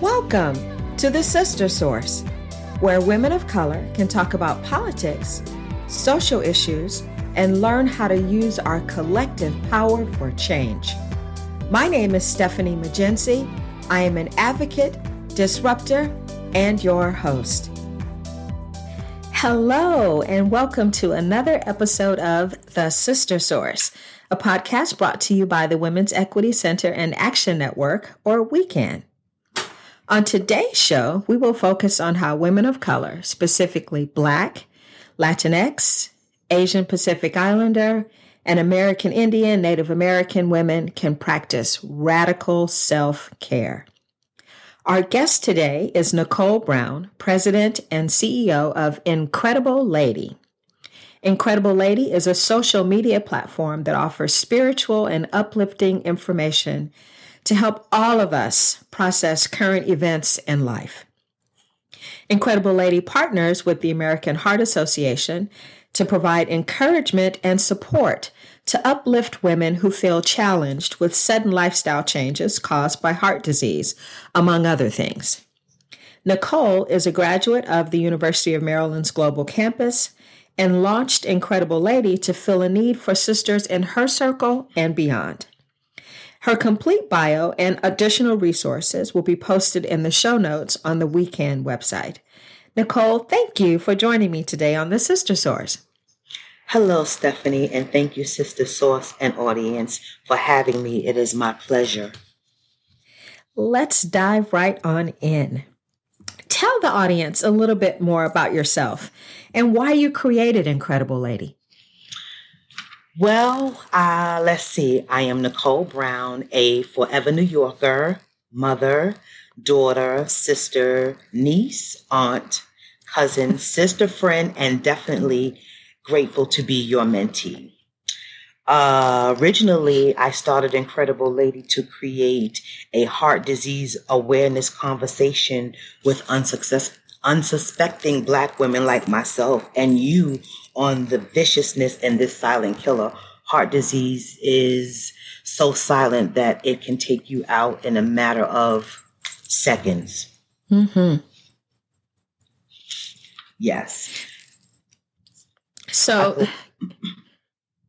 Welcome to the Sister Source, where women of color can talk about politics, social issues, and learn how to use our collective power for change. My name is Stephanie Magenzi. I am an advocate, disruptor, and your host. Hello, and welcome to another episode of The Sister Source, a podcast brought to you by the Women's Equity Center and Action Network, or WECAN. On today's show, we will focus on how women of color, specifically Black, Latinx, Asian Pacific Islander, and American Indian Native American women can practice radical self care. Our guest today is Nacole Brown, President and CEO of Ncredible Lady. Ncredible Lady is a social media platform that offers spiritual and uplifting information to help all of us process current events in life. Ncredible Lady partners with the American Heart Association to provide encouragement and support to uplift women who feel challenged with sudden lifestyle changes caused by heart disease, among other things. Nacole is a graduate of the University of Maryland's Global Campus and launched Ncredible Lady to fill a need for sisters in her circle and beyond. Her complete bio and additional resources will be posted in the show notes on the WECAN website. Nacole, thank you for joining me today on the Sister Source. Hello, Stephanie, and thank you, Sister Source and audience, for having me. It is my pleasure. Let's dive right on in. Tell the audience a little bit more about yourself and why you created Ncredible Lady. Well, uh, let's see. I am Nacole Brown, a forever New Yorker, mother, daughter, sister, niece, aunt, cousin, sister, friend, and definitely grateful to be your mentee. Uh, originally, I started Ncredible Lady to create a heart disease awareness conversation with unsuccess- unsuspecting Black women like myself and you on the viciousness in this silent killer. Heart disease is so silent that it can take you out in a matter of seconds. Mm-hmm. Yes. So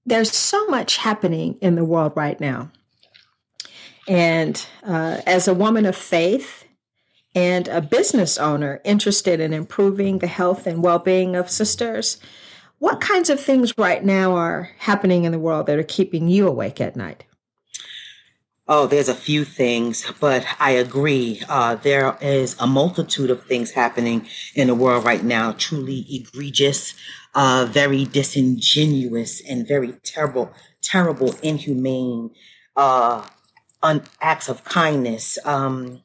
there's so much happening in the world right now. And uh, as a woman of faith and a business owner interested in improving the health and well being of sisters, what kinds of things right now are happening in the world that are keeping you awake at night? Oh, there's a few things, but I agree. Uh, there is a multitude of things happening in the world right now, truly egregious, uh, very disingenuous, and very terrible, terrible, inhumane uh, un- acts of kindness. Um,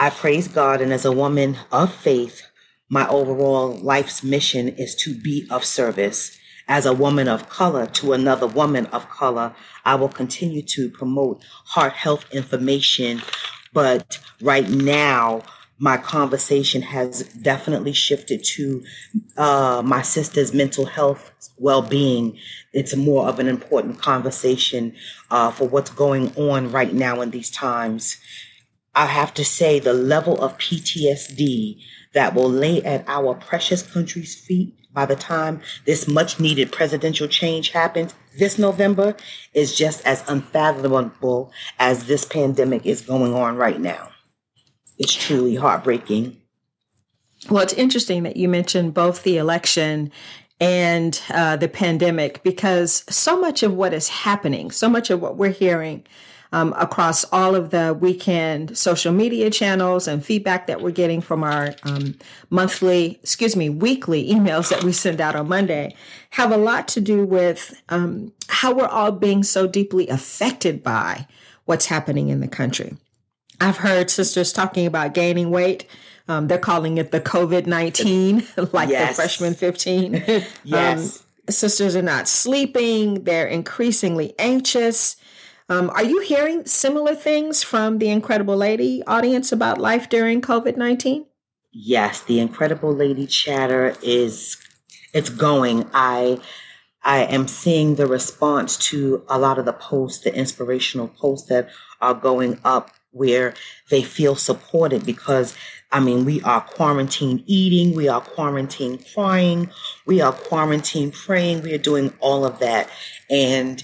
I praise God, and as a woman of faith, my overall life's mission is to be of service. As a woman of color to another woman of color, I will continue to promote heart health information. But right now, my conversation has definitely shifted to uh, my sister's mental health well being. It's more of an important conversation uh, for what's going on right now in these times. I have to say, the level of PTSD that will lay at our precious country's feet by the time this much needed presidential change happens this November is just as unfathomable as this pandemic is going on right now. It's truly heartbreaking. Well, it's interesting that you mentioned both the election and uh, the pandemic because so much of what is happening, so much of what we're hearing um, across all of the WECAN social media channels and feedback that we're getting from our um, monthly, excuse me, weekly emails that we send out on Monday have a lot to do with um, how we're all being so deeply affected by what's happening in the country. I've heard sisters talking about gaining weight. Um, they're calling it the COVID 19, like yes. the freshman 15. yes. Um, sisters are not sleeping, they're increasingly anxious. Um, are you hearing similar things from the Ncredible Lady audience about life during COVID 19? Yes, the Ncredible Lady chatter is it's going. I I am seeing the response to a lot of the posts, the inspirational posts that are going up where they feel supported because I mean, we are quarantine eating, we are quarantine crying, we are quarantine praying, we are doing all of that. And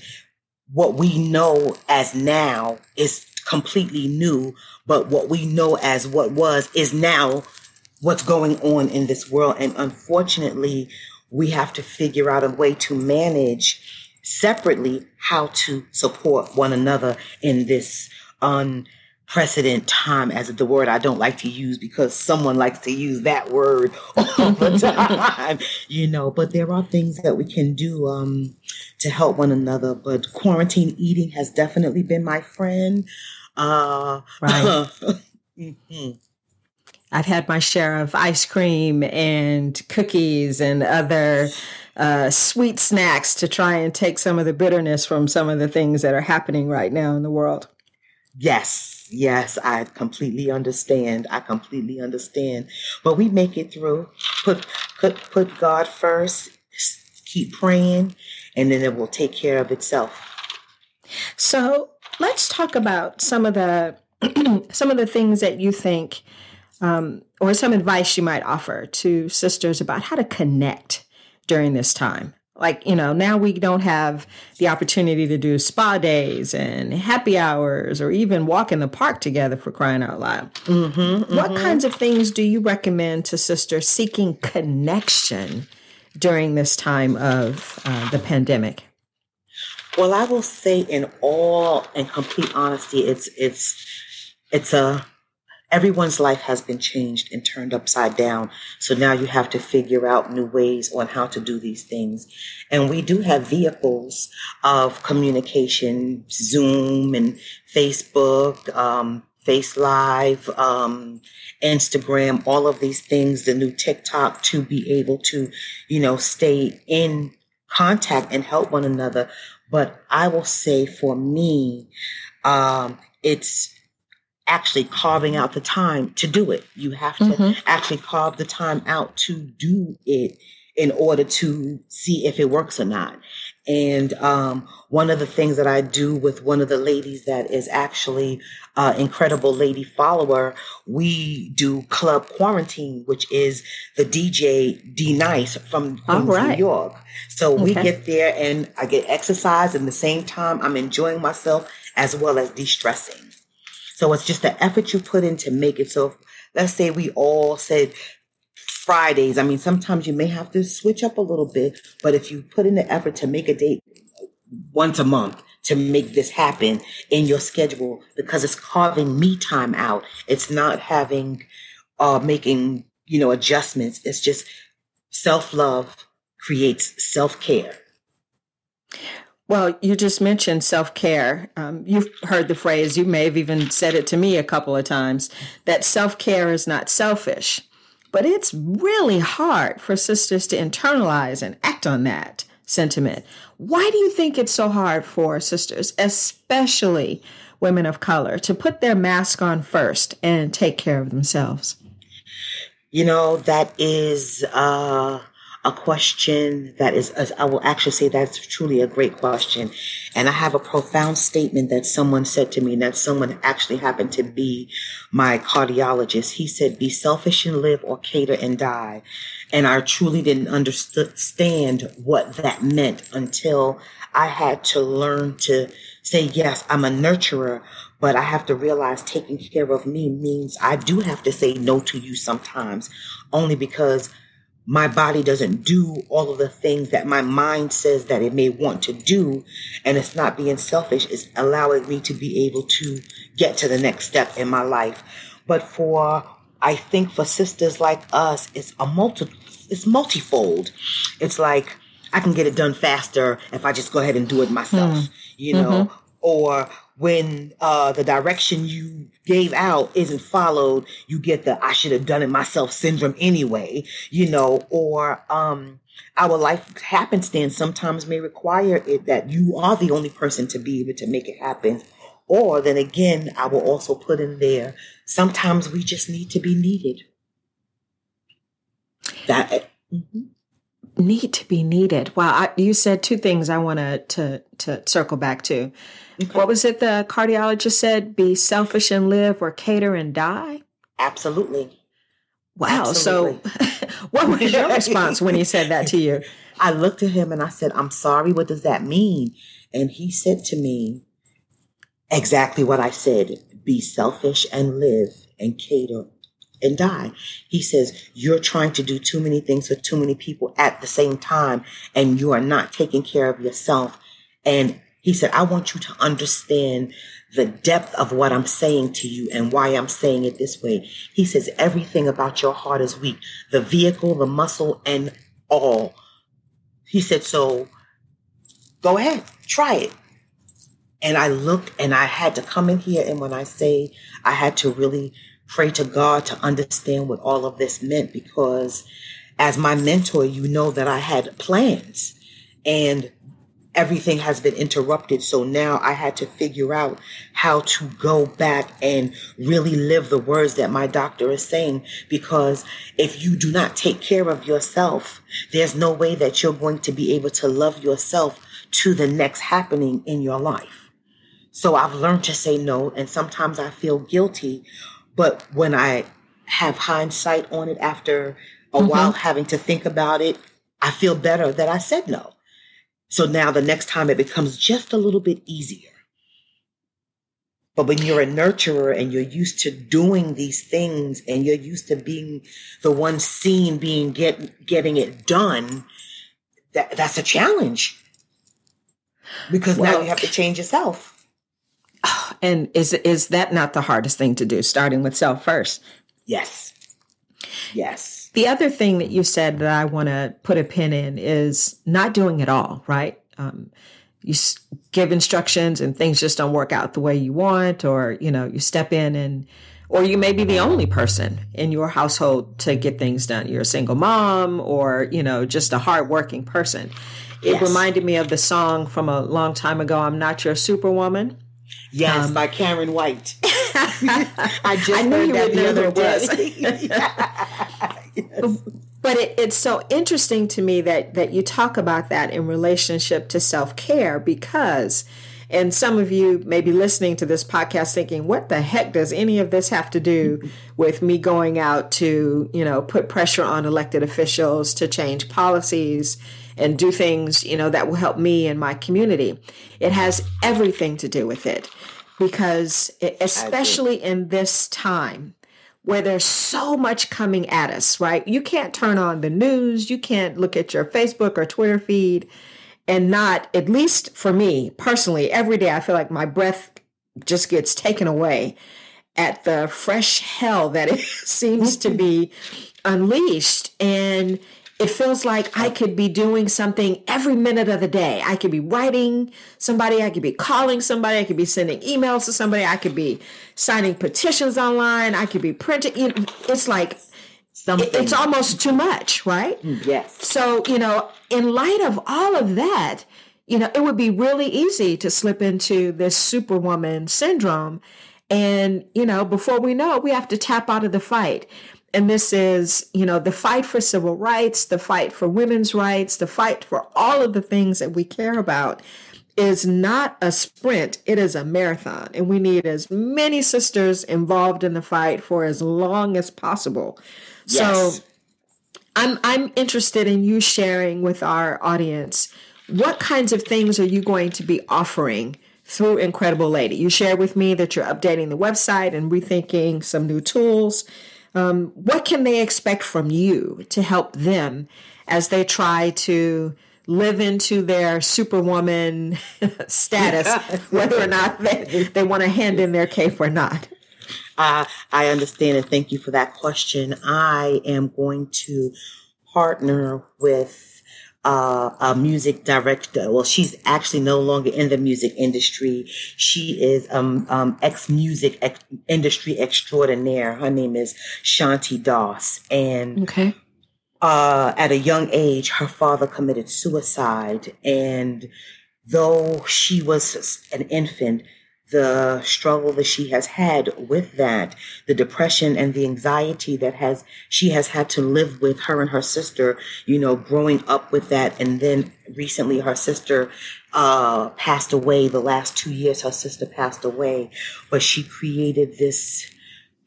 what we know as now is completely new, but what we know as what was is now what's going on in this world. And unfortunately, we have to figure out a way to manage separately how to support one another in this unprecedented time as the word I don't like to use because someone likes to use that word all the time, you know, but there are things that we can do um, to help one another. But quarantine eating has definitely been my friend. Uh, right. mm-hmm. I've had my share of ice cream and cookies and other uh, sweet snacks to try and take some of the bitterness from some of the things that are happening right now in the world. Yes, yes, I completely understand. I completely understand. But we make it through. Put put put God first. Keep praying, and then it will take care of itself. So let's talk about some of the some of the things that you think um, or some advice you might offer to sisters about how to connect during this time? Like, you know, now we don't have the opportunity to do spa days and happy hours or even walk in the park together for crying out loud. Mm-hmm, mm-hmm. What kinds of things do you recommend to sisters seeking connection during this time of uh, the pandemic? Well, I will say, in all and complete honesty, it's it's it's a everyone's life has been changed and turned upside down. So now you have to figure out new ways on how to do these things. And we do have vehicles of communication, Zoom and Facebook, um, Face Live, um, Instagram, all of these things, the new TikTok to be able to, you know, stay in contact and help one another. But I will say for me, um, it's actually carving out the time to do it. You have to mm-hmm. actually carve the time out to do it in order to see if it works or not. And um, one of the things that I do with one of the ladies that is actually an uh, incredible lady follower, we do Club Quarantine, which is the DJ D Nice from right. New York. So okay. we get there and I get exercise and the same time I'm enjoying myself as well as de-stressing. So it's just the effort you put in to make it. So let's say we all said Fridays. I mean, sometimes you may have to switch up a little bit, but if you put in the effort to make a date once a month to make this happen in your schedule, because it's carving me time out. It's not having, uh, making, you know, adjustments. It's just self love creates self care. Well, you just mentioned self care. Um, you've heard the phrase, you may have even said it to me a couple of times, that self care is not selfish. But it's really hard for sisters to internalize and act on that sentiment. Why do you think it's so hard for sisters, especially women of color, to put their mask on first and take care of themselves? You know, that is. Uh a question that is, I will actually say that's truly a great question. And I have a profound statement that someone said to me, and that someone actually happened to be my cardiologist. He said, Be selfish and live, or cater and die. And I truly didn't understand what that meant until I had to learn to say, Yes, I'm a nurturer, but I have to realize taking care of me means I do have to say no to you sometimes, only because my body doesn't do all of the things that my mind says that it may want to do. And it's not being selfish. It's allowing me to be able to get to the next step in my life. But for, I think for sisters like us, it's a multi, it's multifold. It's like, I can get it done faster if I just go ahead and do it myself, mm. you know, mm-hmm. or when uh, the direction you gave out isn't followed, you get the I should have done it myself syndrome anyway, you know, or um, our life happenstance sometimes may require it that you are the only person to be able to make it happen. Or then again, I will also put in there, sometimes we just need to be needed. That. Mm-hmm. Need to be needed. Wow, I, you said two things I want to to circle back to. Okay. What was it the cardiologist said? Be selfish and live, or cater and die. Absolutely. Wow. Absolutely. So, what was your response when he said that to you? I looked at him and I said, "I'm sorry. What does that mean?" And he said to me, "Exactly what I said. Be selfish and live, and cater and die. He says, You're trying to do too many things for too many people at the same time, and you are not taking care of yourself. And he said, I want you to understand the depth of what I'm saying to you and why I'm saying it this way. He says, Everything about your heart is weak the vehicle, the muscle, and all. He said, So go ahead, try it. And I looked and I had to come in here. And when I say I had to really pray to God to understand what all of this meant because as my mentor, you know that I had plans and everything has been interrupted. So now I had to figure out how to go back and really live the words that my doctor is saying. Because if you do not take care of yourself, there's no way that you're going to be able to love yourself to the next happening in your life. So I've learned to say no. And sometimes I feel guilty but when I have hindsight on it after a mm-hmm. while having to think about it, I feel better that I said no. So now the next time it becomes just a little bit easier. But when you're a nurturer and you're used to doing these things and you're used to being the one seen being get getting it done, that that's a challenge. Because well, now you have to change yourself. And is is that not the hardest thing to do? Starting with self first. Yes. Yes. The other thing that you said that I want to put a pin in is not doing it all. Right. Um, you give instructions and things just don't work out the way you want, or you know you step in and or you may be the only person in your household to get things done. You're a single mom or, you know, just a hardworking person. It yes. reminded me of the song from a long time ago, I'm Not Your Superwoman. Yes, um, by Karyn White. I just I knew heard you that the other day. yes. But it, it's so interesting to me that that you talk about that in relationship to self care because, and some of you may be listening to this podcast thinking, "What the heck does any of this have to do with me going out to you know put pressure on elected officials to change policies?" and do things, you know, that will help me and my community. It has everything to do with it because it, especially in this time where there's so much coming at us, right? You can't turn on the news, you can't look at your Facebook or Twitter feed and not at least for me personally every day I feel like my breath just gets taken away at the fresh hell that it seems to be unleashed and it feels like I could be doing something every minute of the day. I could be writing somebody, I could be calling somebody, I could be sending emails to somebody, I could be signing petitions online, I could be printing. It's like something. It's almost too much, right? Mm, yes. So, you know, in light of all of that, you know, it would be really easy to slip into this superwoman syndrome. And, you know, before we know it, we have to tap out of the fight. And this is, you know, the fight for civil rights, the fight for women's rights, the fight for all of the things that we care about is not a sprint, it is a marathon. And we need as many sisters involved in the fight for as long as possible. Yes. So I'm I'm interested in you sharing with our audience what kinds of things are you going to be offering through Ncredible Lady? You shared with me that you're updating the website and rethinking some new tools. Um, what can they expect from you to help them as they try to live into their superwoman status, whether or not they, they want to hand in their cape or not? Uh, I understand and thank you for that question. I am going to partner with uh, a music director. Well, she's actually no longer in the music industry. She is um, um ex music ex- industry extraordinaire. Her name is Shanti Das, and okay. Uh, at a young age, her father committed suicide, and though she was an infant, the struggle that she has had with that, the depression and the anxiety that has she has had to live with her and her sister, you know, growing up with that. And then recently her sister uh passed away. The last 2 years her sister passed away, but she created this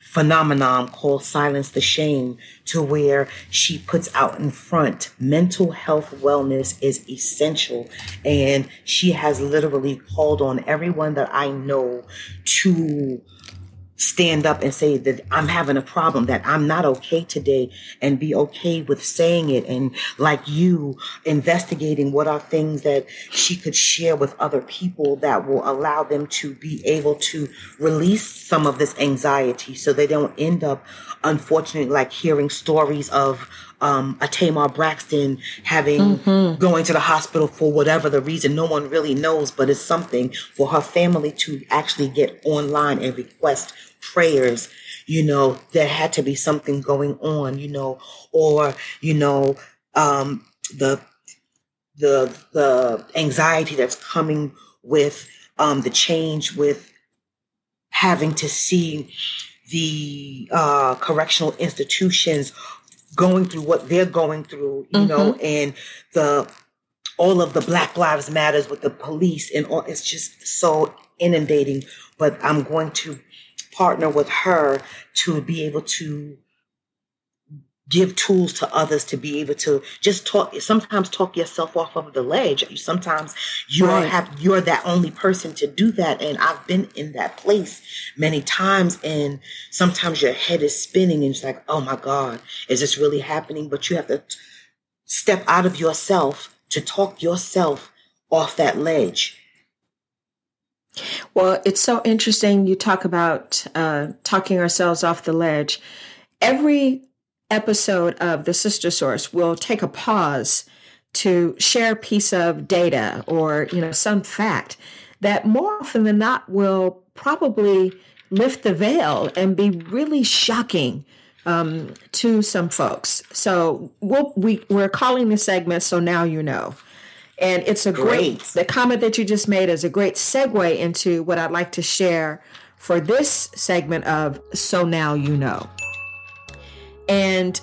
phenomenon called Silence the Shame, to where she puts out in front mental health wellness is essential. And she has literally called on everyone that I know to stand up and say that I'm having a problem, that I'm not okay today, and be okay with saying it. And like you, investigating what are things that she could share with other people that will allow them to be able to release some of this anxiety so they don't end up, unfortunately, like hearing stories of um, a Tamar Braxton having mm-hmm. going to the hospital for whatever the reason. No one really knows, but it's something for her family to actually get online and request prayers, you know, there had to be something going on, you know, or, you know, um, the, the, the anxiety that's coming with, um, the change with having to see the, uh, correctional institutions going through what they're going through, you mm-hmm. know, and the, all of the Black Lives Matters with the police and all, it's just so inundating. But I'm going to partner with her to be able to give tools to others to be able to just talk sometimes talk yourself off of the ledge sometimes you're right. have you're that only person to do that and i've been in that place many times and sometimes your head is spinning and it's like oh my god is this really happening but you have to step out of yourself to talk yourself off that ledge well, it's so interesting. You talk about uh, talking ourselves off the ledge. Every episode of the Sister Source will take a pause to share a piece of data or you know some fact that more often than not will probably lift the veil and be really shocking um, to some folks. So we'll, we we're calling the segment. So now you know. And it's a great. great, the comment that you just made is a great segue into what I'd like to share for this segment of So Now You Know. And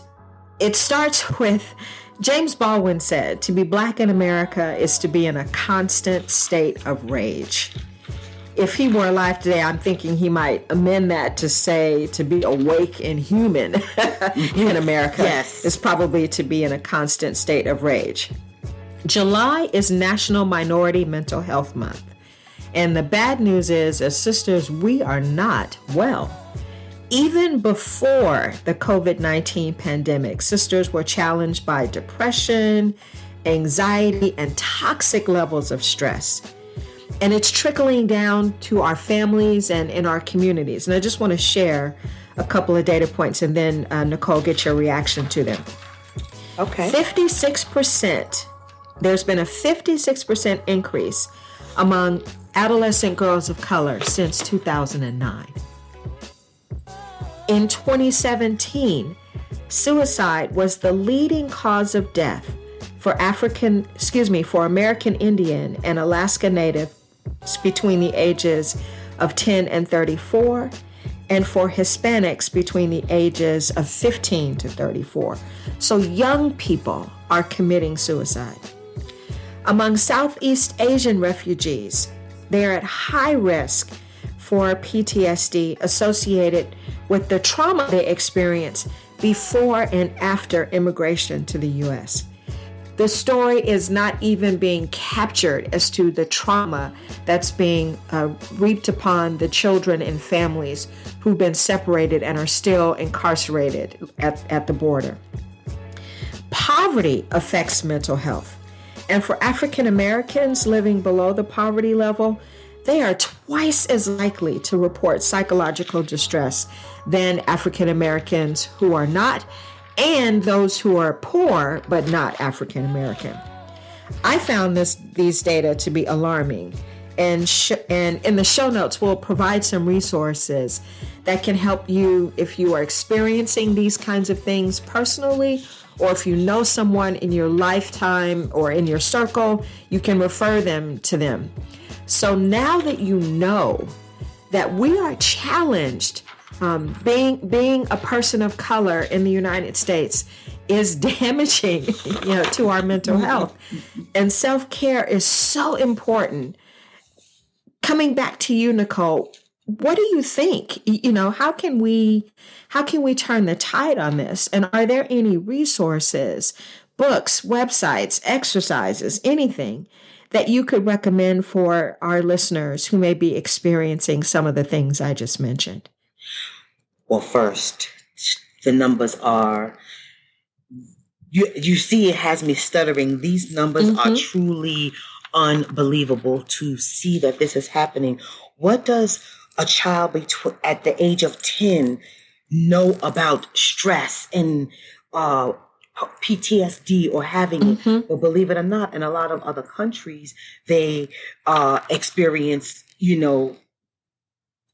it starts with James Baldwin said, To be black in America is to be in a constant state of rage. If he were alive today, I'm thinking he might amend that to say to be awake and human in America yes. is probably to be in a constant state of rage. July is National Minority Mental Health Month. And the bad news is, as sisters, we are not well. Even before the COVID 19 pandemic, sisters were challenged by depression, anxiety, and toxic levels of stress. And it's trickling down to our families and in our communities. And I just want to share a couple of data points and then, uh, Nacole, get your reaction to them. Okay. 56% there's been a 56% increase among adolescent girls of color since 2009. In 2017, suicide was the leading cause of death for African, excuse me, for American Indian and Alaska Native between the ages of 10 and 34 and for Hispanics between the ages of 15 to 34. So young people are committing suicide. Among Southeast Asian refugees, they are at high risk for PTSD associated with the trauma they experience before and after immigration to the U.S. The story is not even being captured as to the trauma that's being uh, reaped upon the children and families who've been separated and are still incarcerated at, at the border. Poverty affects mental health. And for African Americans living below the poverty level, they are twice as likely to report psychological distress than African Americans who are not, and those who are poor but not African American. I found this these data to be alarming, and sh- and in the show notes we'll provide some resources that can help you if you are experiencing these kinds of things personally or if you know someone in your lifetime or in your circle, you can refer them to them. So now that you know that we are challenged um, being being a person of color in the United States is damaging you know to our mental health. And self-care is so important. Coming back to you nicole what do you think? You know how can we how can we turn the tide on this? And are there any resources books websites exercises anything that you could recommend for our listeners who may be experiencing some of the things i just mentioned? Well first the numbers are you you see it has me stuttering. These numbers mm-hmm. are truly unbelievable to see that this is happening. What does a child between at the age of 10 know about stress and uh, PTSD or having mm-hmm. it. But believe it or not, in a lot of other countries, they uh, experience, you know,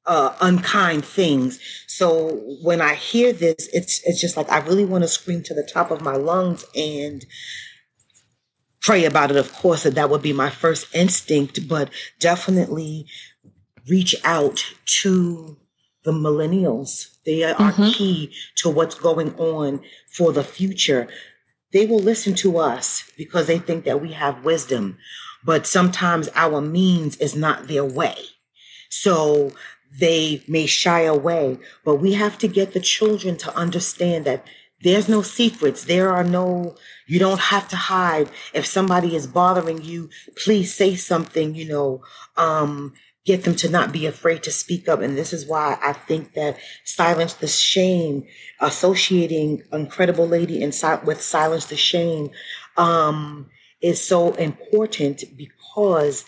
uh, unkind things. So when I hear this, it's it's just like I really want to scream to the top of my lungs and pray about it. Of course, that that would be my first instinct, but definitely reach out to the millennials. They are mm-hmm. key to what's going on for the future. They will listen to us because they think that we have wisdom, but sometimes our means is not their way. So they may shy away, but we have to get the children to understand that there's no secrets. There are no, you don't have to hide. If somebody is bothering you, please say something, you know, um, get them to not be afraid to speak up. And this is why I think that silence the shame, associating incredible lady and with silence the shame, um, is so important because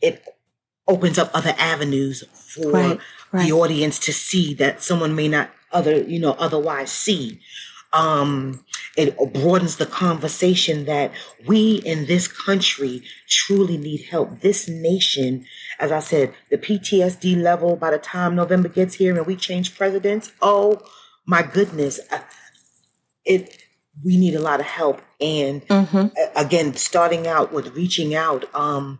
it opens up other avenues for right, right. the audience to see that someone may not other, you know, otherwise see um, it broadens the conversation that we in this country truly need help. This nation, as I said, the PTSD level by the time November gets here and we change presidents, oh my goodness, uh, it we need a lot of help. And mm-hmm. again, starting out with reaching out, um,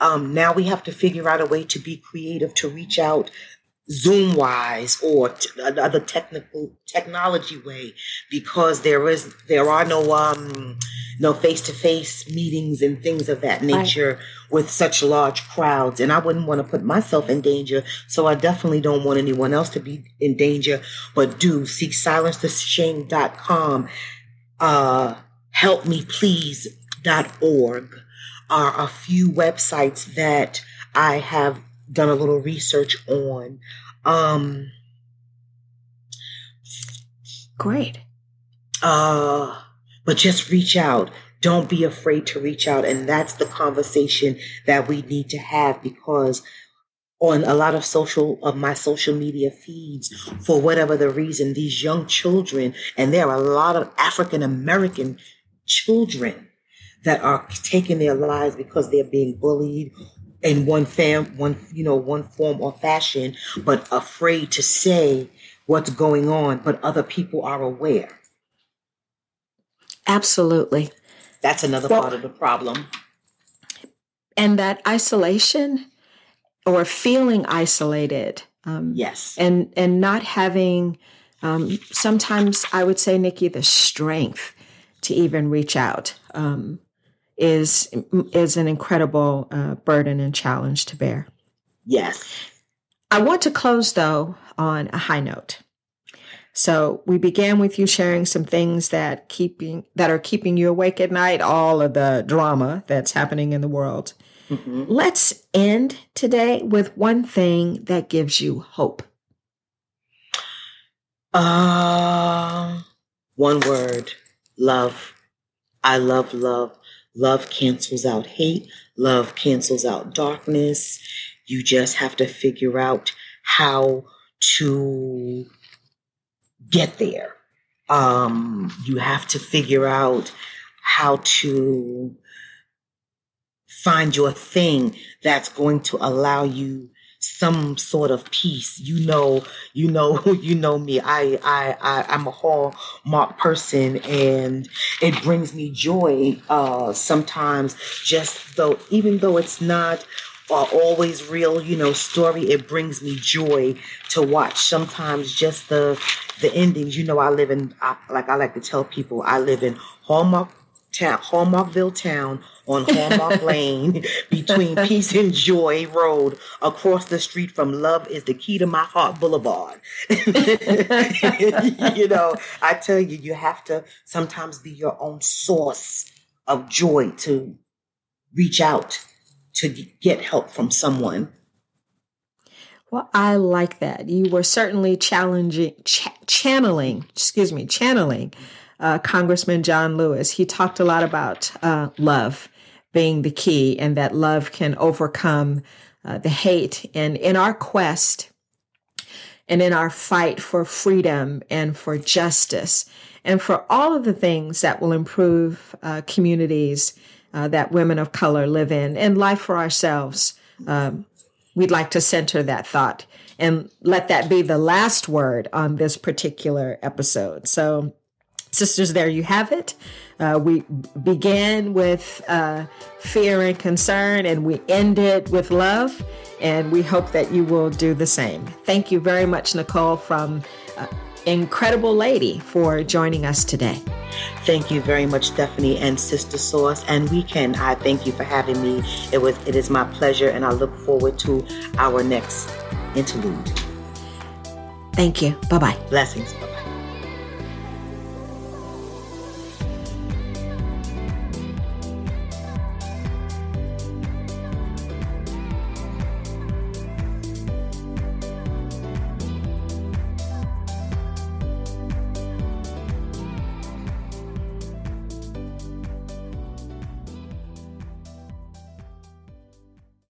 um, now we have to figure out a way to be creative to reach out Zoom wise or t- another technical technology way because there is there are no um no face to face meetings and things of that nature right. with such large crowds. And I wouldn't want to put myself in danger so I definitely don't want anyone else to be in danger. But do seek silencetheshame.com uh help me please.org are a few websites that I have done a little research on. Um, Great. Uh, but just reach out. Don't be afraid to reach out. And that's the conversation that we need to have because on a lot of social of my social media feeds for whatever the reason these young children and there are a lot of african american children that are taking their lives because they're being bullied in one fam one you know one form or fashion but afraid to say what's going on but other people are aware. Absolutely. That's another well, part of the problem. And that isolation or feeling isolated um, yes. and and not having um, sometimes i would say nikki the strength to even reach out um, is is an incredible uh, burden and challenge to bear. Yes. I want to close though on a high note. So we began with you sharing some things that keeping that are keeping you awake at night, all of the drama that's happening in the world. Mm-hmm. Let's end today with one thing that gives you hope. Uh one word, love. I love love. Love cancels out hate. Love cancels out darkness. You just have to figure out how to get there. Um, you have to figure out how to find your thing that's going to allow you some sort of peace. You know, you know, you know me. I, I, I I'm a hallmark person, and it brings me joy. Uh, sometimes, just though, even though it's not are always real, you know, story. It brings me joy to watch. Sometimes just the the endings. You know, I live in I, like I like to tell people I live in Hallmark town, Hallmarkville town on Hallmark Lane between Peace and Joy Road across the street from Love is the Key to My Heart Boulevard. you know, I tell you, you have to sometimes be your own source of joy to reach out to get help from someone. Well, I like that. You were certainly challenging, ch- channeling, excuse me, channeling uh, Congressman John Lewis. He talked a lot about uh, love being the key and that love can overcome uh, the hate. And in our quest and in our fight for freedom and for justice and for all of the things that will improve uh, communities uh, that women of color live in and life for ourselves, um, we'd like to center that thought and let that be the last word on this particular episode. So, sisters, there you have it. Uh, we began with uh, fear and concern, and we ended with love. And we hope that you will do the same. Thank you very much, Nacole, from uh, Ncredible Lady, for joining us today. Thank you very much, Stephanie and Sister Source and WECAN. I thank you for having me. It was it is my pleasure, and I look forward to our next interlude. Thank you. Bye bye. Blessings. Bye bye.